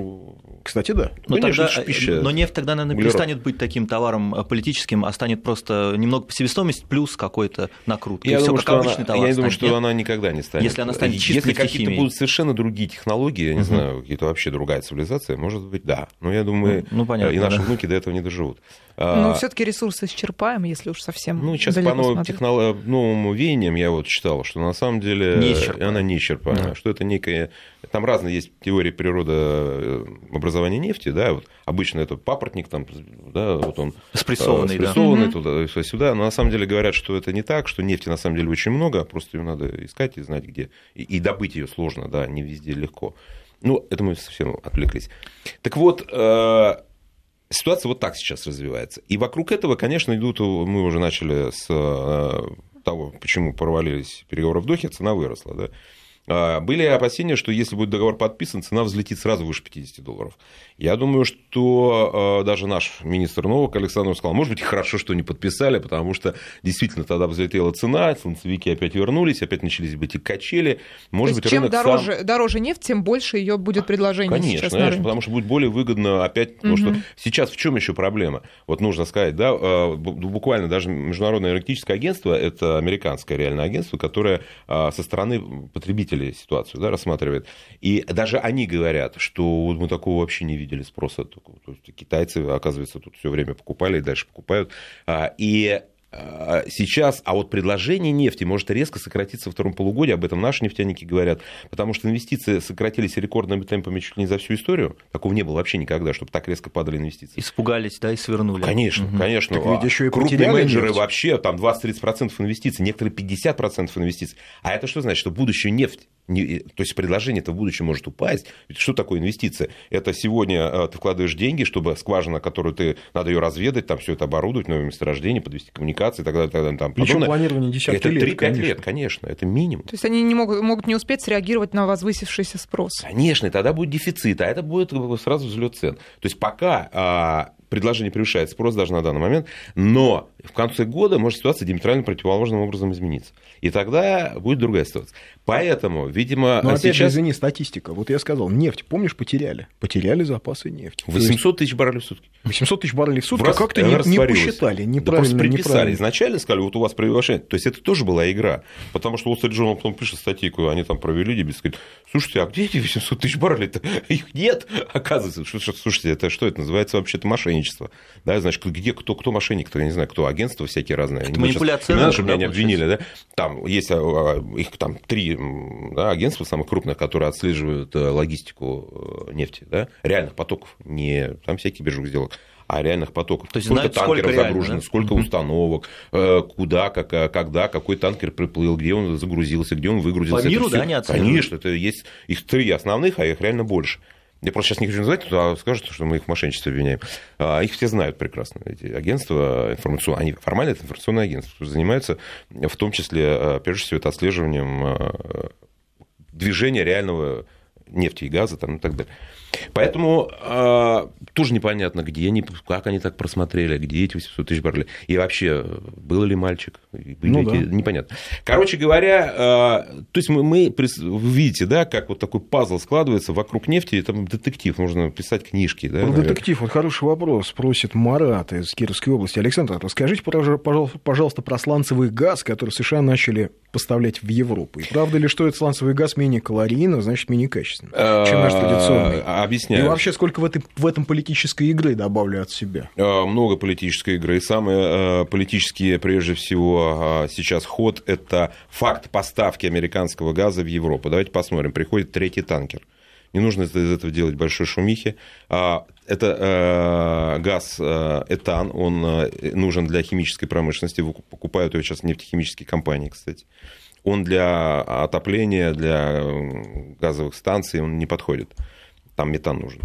Кстати, да. Но, конечно, тогда, пища... но нефть тогда, наверное, углерод. перестанет быть таким товаром э, политическим, а станет просто немного по себестоимость плюс какой-то накрутка. Я, думаю, что, она, товар я думаю, что Нет? она никогда не станет. Если она станет чисто Если какие-то будут совершенно другие технологии, я не угу. знаю, какие-то вообще другая цивилизация, может быть, да. Но я думаю, ну, ну, понятно, и наши да. внуки до этого не доживут. Но а, все-таки ресурсы исчерпаем, если уж совсем. Ну, сейчас по новым, технолог... новым веяниям я вот читал, что на самом деле не она не исчерпаемая, да. что это некая. Там разные есть теории природы э, образования нефти, да, вот обычно это папоротник, там, да, вот он спрессованный, спрессованный да. туда, сюда, но на самом деле говорят, что это не так, что нефти на самом деле очень много, просто ее надо искать и знать где, и, и добыть ее сложно, да, не везде легко. Ну, это мы совсем отвлеклись. Так вот, э, ситуация вот так сейчас развивается. И вокруг этого, конечно, идут, мы уже начали с э, того, почему провалились переговоры в Дохе, цена выросла. Да? А, были опасения, что если будет договор подписан, цена взлетит сразу выше 50 долларов. Я думаю, что а, даже наш министр Новок Александр сказал, может быть, хорошо, что не подписали, потому что действительно тогда взлетела цена, солнцевики опять вернулись, опять начались быть и качели. Может То быть, чем дороже, сам... дороже нефть, тем больше ее будет предложение конечно, сейчас конечно, на потому что будет более выгодно опять, потому угу. что сейчас в чем еще проблема? Вот нужно сказать, да, а, буквально даже Международное энергетическое агентство, это американское реальное агентство, которое со стороны потребителей потребителей ситуацию да, рассматривает. И даже они говорят, что вот мы такого вообще не видели спроса. То есть китайцы, оказывается, тут все время покупали и дальше покупают. А, и сейчас, а вот предложение нефти может резко сократиться во втором полугодии, об этом наши нефтяники говорят, потому что инвестиции сократились рекордными темпами чуть ли не за всю историю, такого не было вообще никогда, чтобы так резко падали инвестиции. Испугались, да, и свернули. Конечно, угу. конечно. Так ведь еще и Крупные менеджеры нефть. вообще, там 20-30% инвестиций, некоторые 50% инвестиций. А это что значит? Что будущую нефть не, то есть предложение это в будущем может упасть. Ведь что такое инвестиция? Это сегодня э, ты вкладываешь деньги, чтобы скважина, которую ты, надо ее разведать, там все это оборудовать, новые месторождения, подвести коммуникации и так далее. Так далее там, Причем планирование десятки это лет, 3-5 конечно. лет, конечно, это минимум. То есть они не могут, могут не успеть среагировать на возвысившийся спрос. Конечно, и тогда будет дефицит, а это будет сразу взлет цен. То есть пока а, предложение превышает спрос даже на данный момент, но в конце года может ситуация диаметрально противоположным образом измениться. И тогда будет другая ситуация. Поэтому, видимо, Но опять сейчас... же, извини, статистика. Вот я сказал, нефть, помнишь, потеряли? Потеряли запасы нефти. 800 тысяч баррелей в сутки. 800 тысяч баррелей в сутки раз, как-то не, не посчитали, неправильно. Да просто приписали. Изначально сказали, вот у вас превышение. То есть это тоже была игра. Потому что Wall Street Journal потом пишет статейку, они там провели дебет, сказать, слушайте, а где эти 800 тысяч баррелей-то? Их нет, оказывается. Слушайте, это что это называется вообще-то мошенничество? Да, значит, где, кто, кто мошенник, я не знаю, кто, агентства всякие разные. Это манипуляция. Не надо, чтобы меня не обвинили, да? Там есть а, а, их там три да, агентства самых крупных, которые отслеживают э, логистику э, нефти, да, реальных потоков, не там всякие биржевых сделок, а реальных потоков. То есть сколько знают, танкеров сколько загружено, реально, да? сколько установок, э, куда, как, когда, какой танкер приплыл, где он загрузился, где он выгрузился. По миру, это да, они Конечно, это есть их три основных, а их реально больше. Я просто сейчас не хочу называть, а скажут, что мы их в мошенничестве обвиняем. А их все знают прекрасно, эти агентства информационные. Они формально это информационные агентства, занимаются в том числе, прежде всего, это отслеживанием движения реального нефти и газа там, и так далее. Поэтому э, тоже непонятно, где они, как они так просмотрели, где эти 800 тысяч баррелей. И вообще, был ли мальчик? Были ну, эти, да. Непонятно. Короче говоря, э, то есть мы, мы, вы видите, да, как вот такой пазл складывается вокруг нефти, это детектив, можно писать книжки. Да, Про детектив, вот хороший вопрос, спросит Марат из Кировской области. Александр, расскажите, пожалуйста, про сланцевый газ, который США начали поставлять в Европу. И правда ли, что этот сланцевый газ менее калорийный, а значит, менее качественный, чем наш традиционный? А, объясняю. И вообще, сколько в, этой, в этом политической игры добавлю от себя? А, много политической игры. И самые политические, прежде всего, сейчас ход – это факт поставки американского газа в Европу. Давайте посмотрим. Приходит третий танкер. Не нужно из этого делать большой шумихи. Это газ этан, он нужен для химической промышленности. Покупают его сейчас нефтехимические компании, кстати он для отопления, для газовых станций он не подходит. Там метан нужен.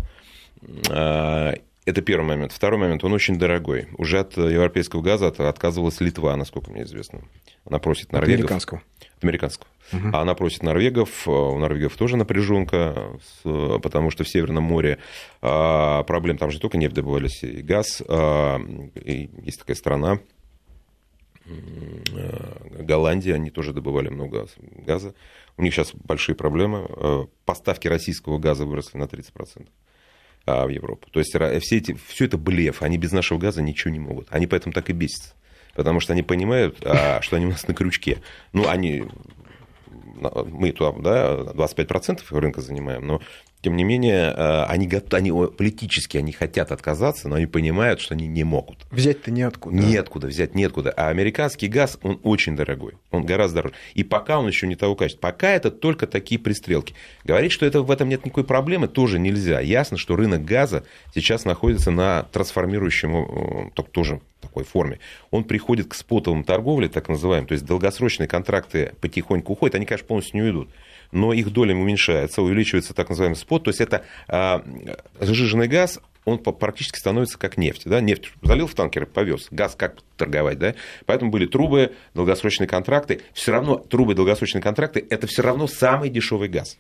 А, это первый момент. Второй момент, он очень дорогой. Уже от европейского газа отказывалась Литва, насколько мне известно. Она просит норвегов... От американского. От американского. Угу. А она просит норвегов, у норвегов тоже напряженка, потому что в Северном море а, проблем, там же только нефть добывались и газ. И есть такая страна, Голландия, они тоже добывали много газа. У них сейчас большие проблемы. Э, поставки российского газа выросли на 30% а, в Европу. То есть все, эти, все это блеф. Они без нашего газа ничего не могут. Они поэтому так и бесятся. Потому что они понимают, а, что они у нас на крючке. Ну, они мы туда да, 25% рынка занимаем, но тем не менее, э, они, они политически они хотят отказаться, но они понимают, что они не могут. Взять-то неоткуда. Неоткуда, взять неоткуда. А американский газ, он очень дорогой. Он гораздо дороже. И пока он еще не того качества. Пока это только такие пристрелки. Говорить, что это, в этом нет никакой проблемы, тоже нельзя. Ясно, что рынок газа сейчас находится на трансформирующем, э, тоже такой форме. Он приходит к спотовым торговле, так называемым, то есть долгосрочные контракты потихоньку уходят. Они, конечно, полностью не уйдут. Но их доля уменьшается, увеличивается так называемый спот, то есть это а, сжиженный газ, он практически становится как нефть. Да? Нефть залил в танкер, повез. Газ как торговать, да? Поэтому были трубы, долгосрочные контракты. Все равно трубы, долгосрочные контракты – это все равно самый дешевый газ.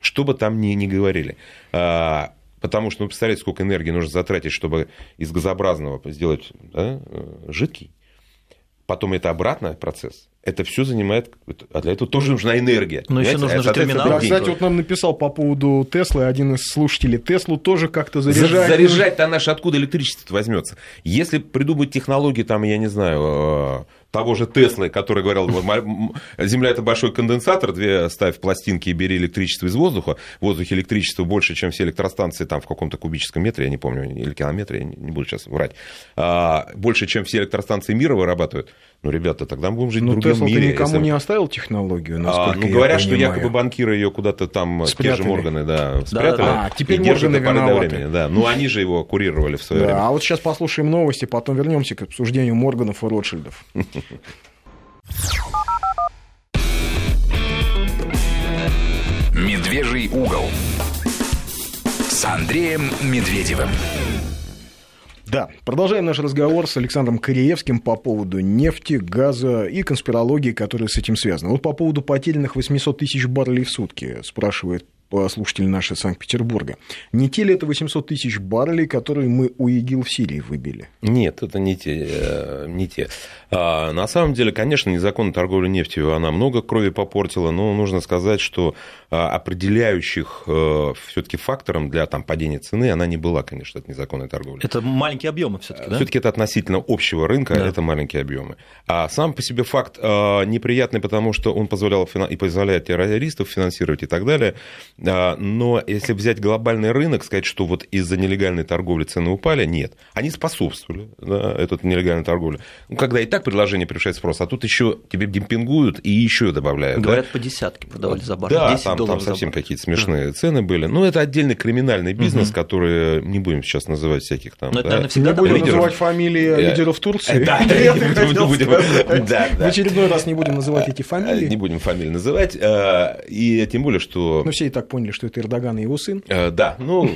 Что бы там ни, ни говорили. А, потому что, ну, представляете, сколько энергии нужно затратить, чтобы из газообразного сделать да, э, жидкий. Потом это обратный процесс это все занимает, а для этого тоже нужна энергия. Но еще нужно же терминал. Да, кстати, вот нам написал по поводу Теслы один из слушателей. Теслу тоже как-то заряжать. Заряжать-то наш откуда электричество возьмется? Если придумать технологии, там, я не знаю, э, того же Теслы, который говорил, Земля это большой конденсатор, две ставь пластинки и бери электричество из воздуха. В воздухе электричество больше, чем все электростанции там в каком-то кубическом метре, я не помню, или километре, я не буду сейчас врать. А, больше, чем все электростанции мира вырабатывают. Ну, ребята, тогда мы будем жить Но в другом Tesla мире. никому если... не оставил технологию, а, Ну, говорят, что якобы банкиры ее куда-то там, спрятали. те же Морганы, да, спрятали. Да, да. А, теперь Морганы виноваты. Времени, да. Ну, они же его курировали в свое да, время. А вот сейчас послушаем новости, потом вернемся к обсуждению Морганов и Ротшильдов. Медвежий угол с Андреем Медведевым. Да, продолжаем наш разговор с Александром Кореевским по поводу нефти, газа и конспирологии, которые с этим связаны. Вот по поводу потерянных 800 тысяч баррелей в сутки, спрашивает слушатели наши Санкт-Петербурга. Не те ли это 800 тысяч баррелей, которые мы у ИГИЛ в Сирии выбили? Нет, это не те. Э, не те. А, на самом деле, конечно, незаконная торговля нефтью, она много крови попортила, но нужно сказать, что а, определяющих э, все-таки фактором для там, падения цены она не была, конечно, это незаконная торговля. Это маленькие объемы все-таки, да? Все-таки это относительно общего рынка, да. это маленькие объемы. А сам по себе факт э, неприятный, потому что он позволял и позволяет террористов финансировать и так далее. А, но если взять глобальный рынок, сказать, что вот из-за нелегальной торговли цены упали, нет. Они способствовали да, этой нелегальной торговле. Ну, когда и так предложение превышает спрос, а тут еще тебе демпингуют и еще добавляют. Говорят, да? по десятке продавали за баррель. Да, там, там совсем какие-то смешные да. цены были. Ну, это отдельный криминальный бизнес, угу. который не будем сейчас называть всяких там. Но да, это, всегда не будем лидеров. называть фамилии э, лидеров Турции. Да, В очередной раз не будем называть эти фамилии. Не будем фамилии называть. Э, и тем более, что... Ну, все и так поняли, что это Эрдоган и его сын. Э, да, ну,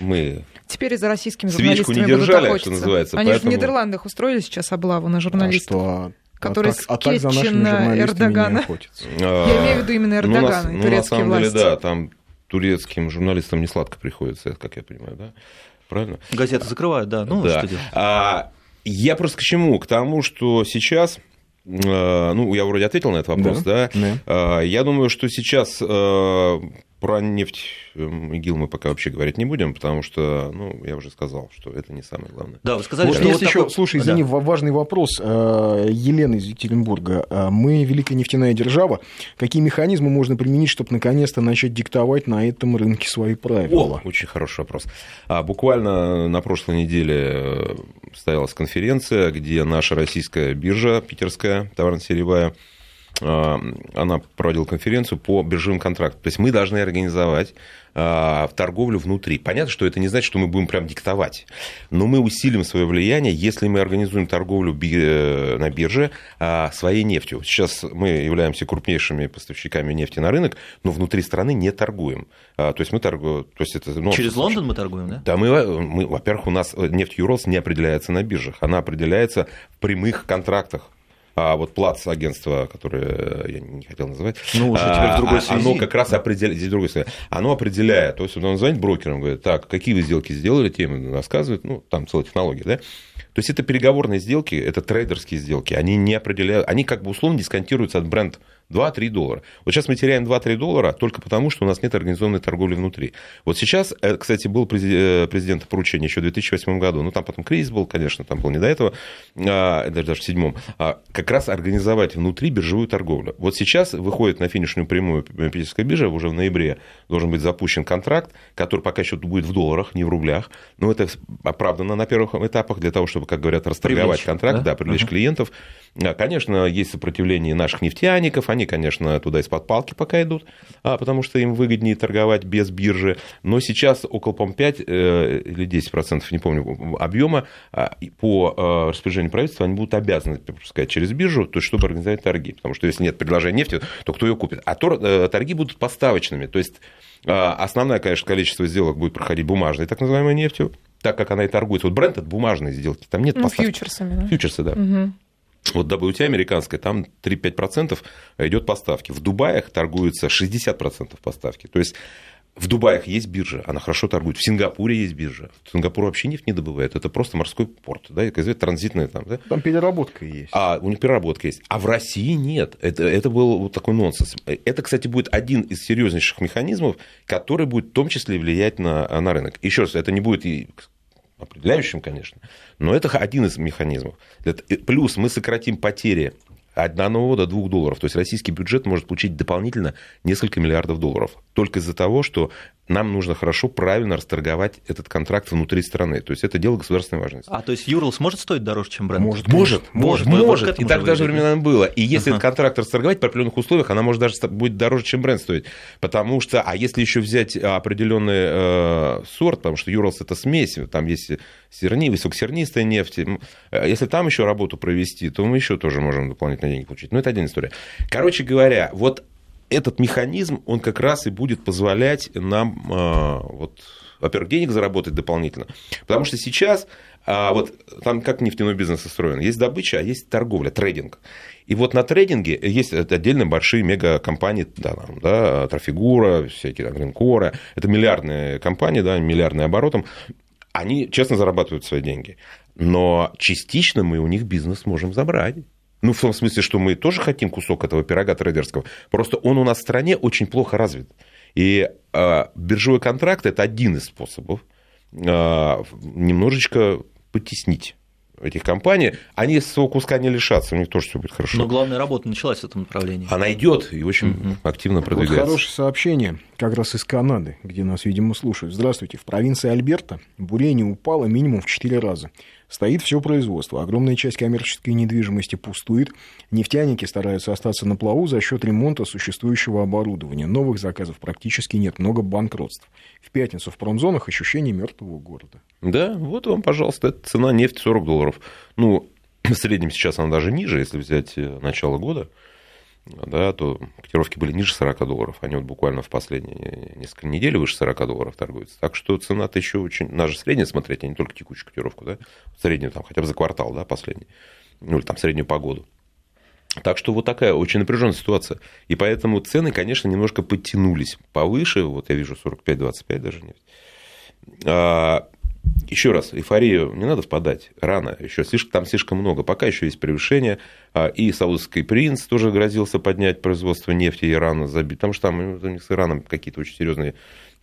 мы Теперь за российскими журналистами не держали, будут что называется. Они поэтому... же в Нидерландах устроили сейчас облаву на журналистов. А что? который а так, а так на Эрдогана. Я имею в виду именно Эрдогана ну, и ну, турецкие на самом власти. Деле, да, там турецким журналистам не сладко приходится, как я понимаю, да? Правильно? Газеты закрывают, да. Ну, да. что делать? А, я просто к чему? К тому, что сейчас э, ну, я вроде ответил на этот вопрос, да? да? да. Я думаю, что сейчас э, про нефть эм, ИГИЛ мы пока вообще говорить не будем, потому что, ну, я уже сказал, что это не самое главное. Да, вы сказали, вот что есть вот еще, такой... слушай, извини, да. важный вопрос. Э, Елена из Екатеринбурга. Э, мы великая нефтяная держава. Какие механизмы можно применить, чтобы наконец-то начать диктовать на этом рынке свои правила? О, очень хороший вопрос. А, буквально на прошлой неделе э, состоялась конференция, где наша российская биржа, питерская, товарно-сырьевая, она проводила конференцию по биржевым контрактам. То есть мы должны организовать в торговлю внутри. Понятно, что это не значит, что мы будем прям диктовать, но мы усилим свое влияние, если мы организуем торговлю э, на бирже своей нефтью. Сейчас мы являемся крупнейшими поставщиками нефти на рынок, но внутри страны не торгуем. То есть мы торгуем... То есть это, ну, Через Лондон мы торгуем, да? Да, мы, мы во-первых, у нас нефть Юрос не определяется на биржах, она определяется в прямых контрактах а вот плац агентство, которое я не хотел называть, ну, уже теперь в другой а, связи. оно как раз определяет, здесь другой связи, оно определяет, то есть он звонит брокерам, говорит, так, какие вы сделки сделали, темы рассказывают, ну, там целая технология, да, то есть это переговорные сделки, это трейдерские сделки, они не определяют, они как бы условно дисконтируются от бренд 2-3 доллара. Вот сейчас мы теряем 2-3 доллара только потому, что у нас нет организованной торговли внутри. Вот сейчас, э, кстати, был э, президент поручение еще в 2008 году, ну там потом кризис был, конечно, там был не до этого, а, даже, даже в седьмом, а, как раз организовать внутри биржевую торговлю. Вот сейчас выходит на финишную прямую питерская биржа, уже в ноябре должен быть запущен контракт, который пока еще будет в долларах, не в рублях, но это оправдано на первых этапах для того, чтобы чтобы, как говорят, расторговать привлечь, контракт, да, да привлечь uh-huh. клиентов. А, конечно, есть сопротивление наших нефтяников, они, конечно, туда из-под палки пока идут, а, потому что им выгоднее торговать без биржи. Но сейчас около, по 5 э, или 10%, не помню, объема а, по распоряжению правительства они будут обязаны пропускать через биржу, то есть чтобы организовать торги. Потому что если нет предложения нефти, то кто ее купит? А э, торги будут поставочными. То есть основное, конечно, количество сделок будет проходить бумажной, так называемой нефтью, так как она и торгуется. Вот бренд это бумажные сделки, там нет ну, поставки. Фьючерсами, да? Фьючерсы, да. Угу. Вот WTI американская, там 3-5% идет поставки. В Дубаях торгуется 60% поставки. То есть в Дубаях есть биржа, она хорошо торгует. В Сингапуре есть биржа. В Сингапур вообще нефть не добывает. Это просто морской порт. Да, и транзитная там. Да? Там переработка есть. А у них переработка есть. А в России нет. Это, это был вот такой нонсенс. Это, кстати, будет один из серьезнейших механизмов, который будет в том числе влиять на, на рынок. Еще раз, это не будет определяющим, конечно, но это один из механизмов. Плюс мы сократим потери от 1 до 2 долларов. То есть российский бюджет может получить дополнительно несколько миллиардов долларов. Только из-за того, что нам нужно хорошо, правильно расторговать этот контракт внутри страны. То есть это дело государственной важности. А то есть Юрлс может стоить дороже, чем бренд? Может, может, может. может, может. И так даже времена было. И если ага. этот контракт расторговать по определенных условиях, она может даже будет дороже, чем бренд стоить. Потому что, а если еще взять определенный э, сорт, потому что Юрлс это смесь, там есть серни, высокосернистая нефть. Э, если там еще работу провести, то мы еще тоже можем дополнительные деньги получить. Но это отдельная история. Короче говоря, вот этот механизм, он как раз и будет позволять нам, а, вот, во-первых, денег заработать дополнительно. Потому что сейчас, а, вот там как нефтяной бизнес устроен, есть добыча, а есть торговля, трейдинг. И вот на трейдинге есть отдельно большие мегакомпании, да, да, Трафигура, всякие там, Гринкора, это миллиардные компании, да, миллиардные оборотом, они честно зарабатывают свои деньги. Но частично мы у них бизнес можем забрать. Ну, в том смысле, что мы тоже хотим кусок этого пирога трейдерского. Просто он у нас в стране очень плохо развит. И э, биржевой контракт это один из способов э, немножечко потеснить этих компаний, они своего куска не лишатся, у них тоже все будет хорошо. Но главная работа началась в этом направлении. Она идет и очень угу. активно продвигается. Вот хорошее сообщение как раз из Канады, где нас, видимо, слушают. Здравствуйте. В провинции Альберта бурение упало минимум в 4 раза. Стоит все производство. Огромная часть коммерческой недвижимости пустует. Нефтяники стараются остаться на плаву за счет ремонта существующего оборудования. Новых заказов практически нет. Много банкротств. В пятницу в промзонах ощущение мертвого города. Да, вот вам, пожалуйста, это цена нефти 40 долларов. Ну, в среднем сейчас она даже ниже, если взять э, начало года да, то котировки были ниже 40 долларов. Они вот буквально в последние несколько недель выше 40 долларов торгуются. Так что цена-то еще очень... Надо же среднее смотреть, а не только текущую котировку, да? Среднюю там хотя бы за квартал, да, последний. Ну, или там среднюю погоду. Так что вот такая очень напряженная ситуация. И поэтому цены, конечно, немножко подтянулись повыше. Вот я вижу 45-25 даже нефть. Еще раз, эйфорию не надо впадать рано, еще слишком, там слишком много. Пока еще есть превышение. А, и Саудовский принц тоже грозился поднять производство нефти Ирана, забить, потому что там у них с Ираном какие-то очень серьезные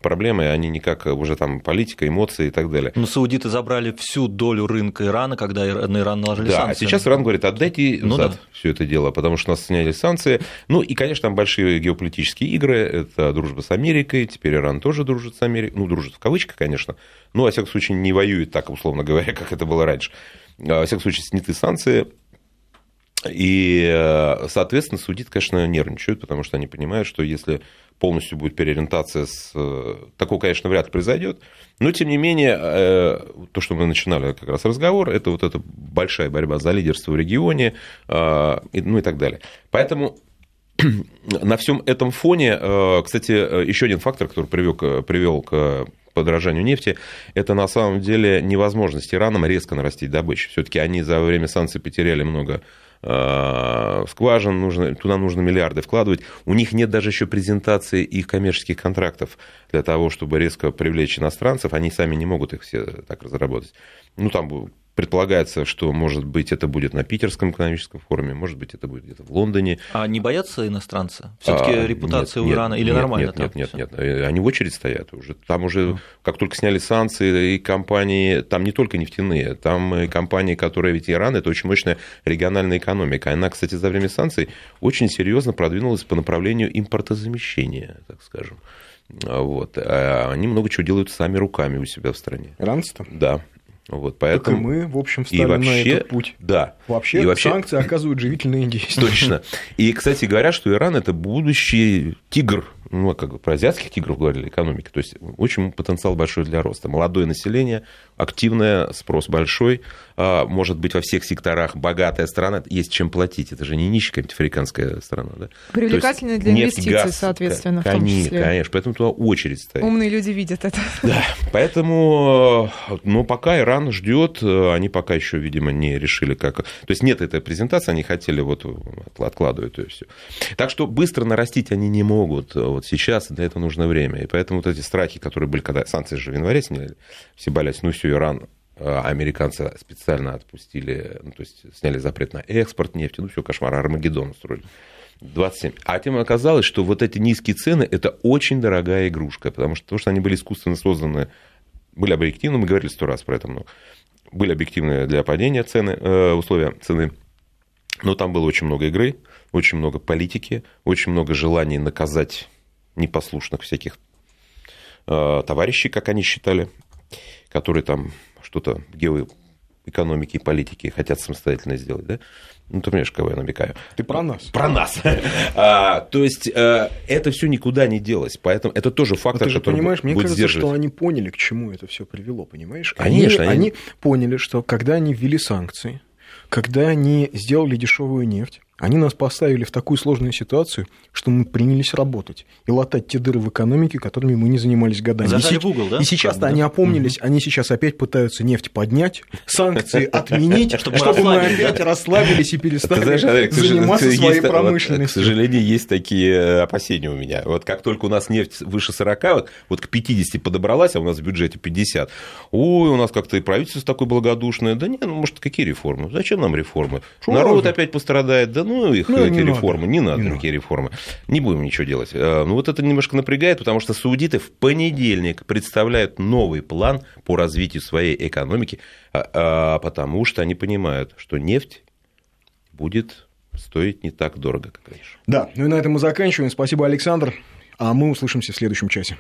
проблемы, они никак уже там политика, эмоции и так далее. Но саудиты забрали всю долю рынка Ирана, когда на Иран наложили да, санкции. а сейчас Иран говорит, отдайте ну, да. все это дело, потому что нас сняли санкции. Ну и, конечно, там большие геополитические игры, это дружба с Америкой, теперь Иран тоже дружит с Америкой, ну, дружит в кавычках, конечно, но, во всяком случае, не воюет так, условно говоря, как это было раньше. Во всяком случае, сняты санкции, и, э, соответственно, судит, конечно, нервничают, потому что они понимают, что если полностью будет переориентация с... Э, такого, конечно, вряд ли произойдет. Но, тем не менее, э, то, что мы начинали как раз разговор, это вот эта большая борьба за лидерство в регионе, ну и так далее. Поэтому на всем этом фоне, кстати, еще один фактор, который привел, привел к подорожанию нефти, это на самом деле невозможность Ираном резко нарастить добычу. Все-таки они за время санкций потеряли много Э, скважин, нужно, туда нужно миллиарды вкладывать. У них нет даже еще презентации их коммерческих контрактов для того, чтобы резко привлечь иностранцев. Они сами не могут их все так разработать. Ну, там Предполагается, что, может быть, это будет на Питерском экономическом форуме, может быть, это будет где-то в Лондоне. А не боятся иностранцы? Все-таки а, репутация нет, у Ирана или нет, нормально? Нет, нет, нет, нет, нет. Они в очередь стоят уже. Там уже, как только сняли санкции, и компании, там не только нефтяные, там и компании, которые ведь Иран, это очень мощная региональная экономика. Она, кстати, за время санкций очень серьезно продвинулась по направлению импортозамещения, так скажем. Вот. А они много чего делают сами руками у себя в стране. Иранцы-то? Да. Вот, поэтому... Так и мы, в общем, стали и вообще, на этот путь. Да. Вообще, и вообще санкции оказывают живительные действия. Точно. И, кстати, говорят, что Иран – это будущий тигр ну, как бы про азиатских тигров говорили, экономики. То есть очень потенциал большой для роста. Молодое население, активное, спрос большой. А, может быть, во всех секторах богатая страна, есть чем платить. Это же не нищая какая-нибудь африканская страна. Да? Привлекательная для нефть, инвестиций, газ, соответственно, конечно, в том числе. Конечно, поэтому туда очередь стоит. Умные люди видят это. Да, поэтому, но пока Иран ждет, они пока еще, видимо, не решили, как... То есть нет этой презентации, они хотели вот откладывать ее все. Так что быстро нарастить они не могут вот сейчас, для этого нужно время. И поэтому вот эти страхи, которые были, когда санкции же в январе сняли, все боялись, ну все, Иран, а американцы специально отпустили, ну, то есть сняли запрет на экспорт нефти, ну все, кошмар, Армагеддон устроили. 27. А тем оказалось, что вот эти низкие цены – это очень дорогая игрушка, потому что, потому что они были искусственно созданы, были объективны, мы говорили сто раз про это, но были объективные для падения цены, э, условия цены, но там было очень много игры, очень много политики, очень много желаний наказать непослушных всяких э, товарищей, как они считали, которые там что-то в геоэкономике и политике хотят самостоятельно сделать, да? Ну, ты понимаешь, кого я намекаю. Ты про нас. Про нас. а, то есть, а, это все никуда не делось. Поэтому это тоже фактор, ты же который понимаешь, мне кажется, что они поняли, к чему это все привело, понимаешь? Конечно. Они, они... они поняли, что когда они ввели санкции, когда они сделали дешевую нефть, они нас поставили в такую сложную ситуацию, что мы принялись работать и латать те дыры в экономике, которыми мы не занимались годами. Зажали и, в угол, да? И сейчас-то они опомнились, они сейчас опять пытаются нефть поднять, санкции отменить, чтобы мы опять расслабились и перестали заниматься своей промышленностью. К сожалению, есть такие э, опасения у меня. Вот как только у нас нефть выше 40, вот к 50 подобралась, а у нас в бюджете 50, ой, у нас как-то и правительство такое благодушное. Да нет, ну, может, какие реформы? Зачем нам реформы? Народ опять пострадает. Да ну их ну, эти не реформы, надо. не надо не никакие надо. реформы. Не будем ничего делать. Э, ну вот это немножко напрягает, потому что саудиты в понедельник представляют новый план по развитию своей экономики, а, а, потому что они понимают, что нефть будет стоить не так дорого, как раньше. Да, ну и на этом мы заканчиваем. Спасибо, Александр. А мы услышимся в следующем часе.